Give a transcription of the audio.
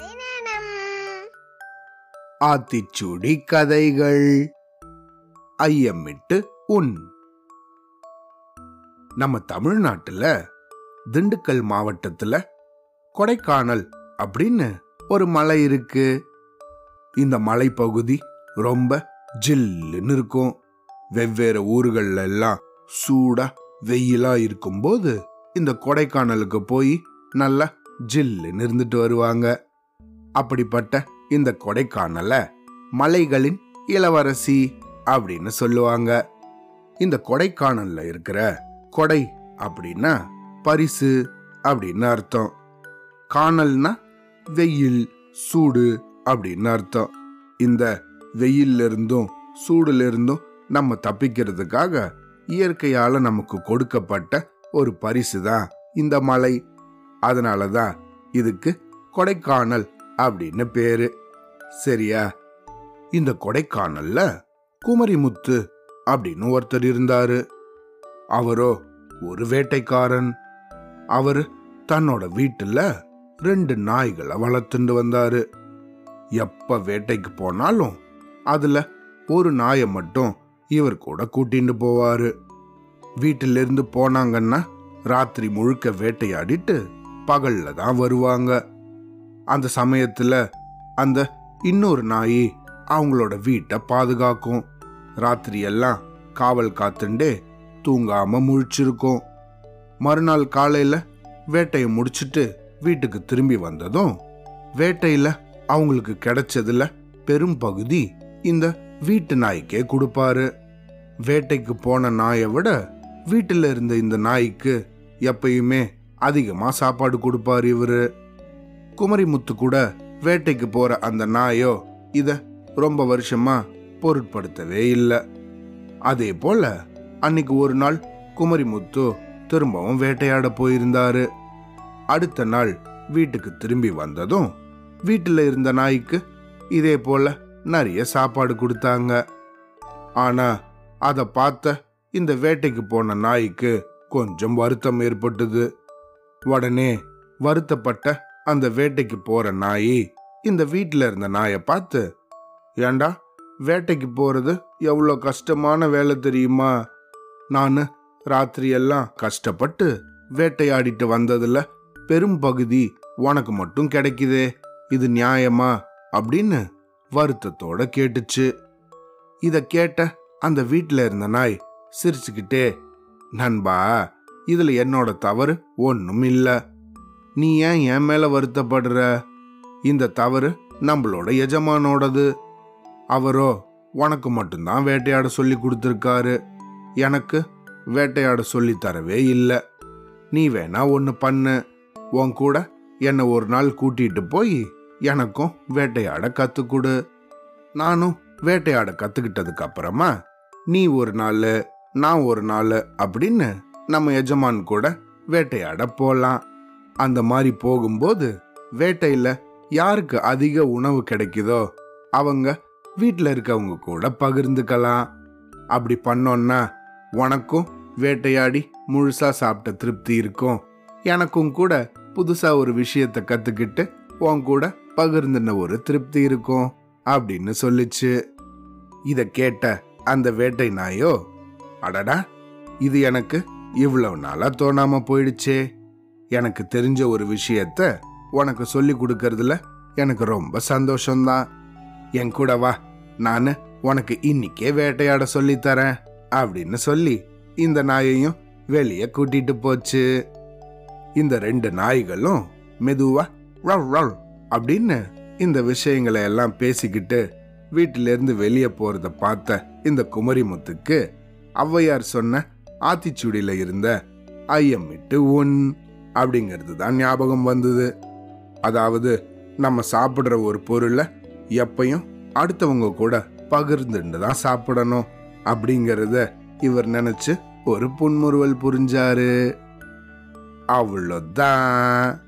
ஆத்திச்சுடி ஆத்திச்சூடி கதைகள். ஐயமிட்டு உன் நம்ம தமிழ்நாட்டுல திண்டுக்கல் மாவட்டத்துல கொடைக்கானல் அப்படின்னு ஒரு மலை இருக்கு. இந்த மலைப்பகுதி ரொம்ப ஜில்லுன்னு இருக்கும். வெவ்வேறு ஊர்கள்ல எல்லாம் சூடா வெயிலா இருக்கும்போது இந்த கொடைக்கானலுக்கு போய் நல்லா ஜில்லுன்னு இருந்துட்டு வருவாங்க. அப்படிப்பட்ட இந்த கொடைக்கானல மலைகளின் இளவரசி அப்படின்னு சொல்லுவாங்க. இந்த கொடைக்கானல்ல இருக்கிற கொடை அப்படின்னா பரிசு அப்படின்னு அர்த்தம். காணல்னா வெயில் சூடு அப்படின்னு அர்த்தம். இந்த வெயில்ல இருந்தும் சூடுல இருந்தும் நம்ம தப்பிக்கிறதுக்காக இயற்கையால நமக்கு கொடுக்கப்பட்ட ஒரு பரிசு தான் இந்த மலை. அதனால தான் இதுக்கு கொடைக்கானல் அப்படின்னு பேரு. சரியா? இந்த கொடைக்கானல்ல குமரிமுத்து அப்படின்னு ஒருத்தர் இருந்தாரு. அவரோ ஒரு வேட்டைக்காரன். அவர் தன்னோட வீட்டுல ரெண்டு நாய்களை வளர்த்துண்டு வந்தாரு. எப்ப வேட்டைக்கு போனாலும் அதுல ஒரு நாயை மட்டும் இவர் கூட கூட்டிட்டு போவாரு. வீட்டிலிருந்து போனாங்கன்னா ராத்திரி முழுக்க வேட்டையாடிட்டு பகல்ல தான் வருவாங்க. அந்த சமயத்துல அந்த இன்னொரு நாய் அவங்களோட வீட்டை பாதுகாக்கும். ராத்திரியெல்லாம் காவல் காத்துண்டே தூங்காம முழிச்சிருக்கும். மறுநாள் காலையில வேட்டையை முடிச்சிட்டு வீட்டுக்கு திரும்பி வந்ததும் வேட்டையில அவங்களுக்கு கிடைச்சதுல பெரும் பகுதி இந்த வீட்டு நாய்க்கே கொடுப்பாரு. வேட்டைக்கு போன நாயை விட வீட்டில் இருந்த இந்த நாய்க்கு எப்பயுமே அதிகமாக சாப்பாடு கொடுப்பாரு இவரு. குமரிமுத்து கூட வேட்டைக்கு போற அந்த நாயோ இத ரொம்ப வருஷமா பொருட்படுத்தவே இல்லை. அதே போல அன்னைக்கு ஒரு நாள் குமரிமுத்து திரும்பவும் வேட்டையாட போயிருந்தாரு. அடுத்த நாள் வீட்டுக்கு திரும்பி வந்ததும் வீட்டில் இருந்த நாய்க்கு இதே போல நிறைய சாப்பாடு கொடுத்தாங்க. ஆனா அதை பார்த்த இந்த வேட்டைக்கு போன நாய்க்கு கொஞ்சம் வருத்தம் ஏற்பட்டது. உடனே வருத்தப்பட்ட அந்த வேட்டைக்கு போற நாய் இந்த வீட்டில் இருந்த நாயை பார்த்து ஏண்டா வேட்டைக்கு போறது எவ்வளோ கஷ்டமான வேலை தெரியுமா? நான் ராத்திரியெல்லாம் கஷ்டப்பட்டு வேட்டையாடிட்டு வந்ததுல பெரும் பகுதி உனக்கு மட்டும் கிடைக்குதே இது நியாயமா? அப்படின்னு வருத்தத்தோட கேட்டுச்சு. இதை கேட்ட அந்த வீட்டில் இருந்த நாய் சிரிச்சுக்கிட்டே நண்பா இதில் என்னோட தவறு ஒன்றும் இல்லை நீ ஏன் என் மேல வருத்தப்படுற? இந்த தவறு நம்மளோட எஜமானோடது. அவரோ உனக்கு மட்டும்தான் வேட்டையாட சொல்லி கொடுத்துருக்காரு. எனக்கு வேட்டையாட சொல்லி தரவே இல்லை. நீ வேணா ஒன்று பண்ணு. உன் கூட என்னை ஒரு நாள் கூட்டிட்டு போய் எனக்கும் வேட்டையாட கத்துக்கொடு. நானும் வேட்டையாட கத்துக்கிட்டதுக்கு அப்புறமா நீ ஒரு நாள் நான் ஒரு நாள் அப்படின்னு நம்ம எஜமான் கூட வேட்டையாட போலாம். அந்த மாதிரி போகும்போது வேட்டையில் யாருக்கு அதிக உணவு கிடைக்குதோ அவங்க வீட்டில் இருக்கவங்க கூட பகிர்ந்துக்கலாம். அப்படி பண்ணோன்னா உனக்கும் வேட்டையாடி முழுசாக சாப்பிட்ட திருப்தி இருக்கும். எனக்கும் கூட புதுசாக ஒரு விஷயத்த கற்றுக்கிட்டு உன் கூட பகிர்ந்துன ஒரு திருப்தி இருக்கும் அப்படின்னு சொல்லிச்சு. இதை கேட்ட அந்த வேட்டை நாயோ அடடா இது எனக்கு இவ்வளவு நாளாக தோணாமல் போயிடுச்சே. எனக்கு தெரிஞ்ச ஒரு விஷயத்த உனக்கு சொல்லி கொடுக்கறதுல எனக்கு ரொம்ப சந்தோஷம்தான். என் கூட வா நான் உனக்கு இன்னிக்கே வேட்டையாட சொல்லித்தரேன் அப்படின்னு சொல்லி இந்த நாயையும் வெளியே கூட்டிட்டு போச்சு. இந்த ரெண்டு நாய்களும் மெதுவா ரவ் ரவ் அப்படின்னு இந்த விஷயங்களை எல்லாம் பேசிக்கிட்டு வீட்டிலேருந்து வெளியே போறத பார்த்த இந்த குமரிமுத்துக்கு ஔவையார் சொன்ன ஆத்திச்சூடியில இருந்த ஐயமிட்டு உன் அப்படிங்கிறது தான் ஞாபகம் வந்தது. அதாவது நம்ம சாப்பிட்ற ஒரு பொருளை எப்பையும் அடுத்தவங்க கூட பகிர்ந்துட்டு தான் சாப்பிடணும் அப்படிங்கிறத இவர் நினைச்சு ஒரு புன்முறுவல் புரிஞ்சாரு. அவ்வளோதான்.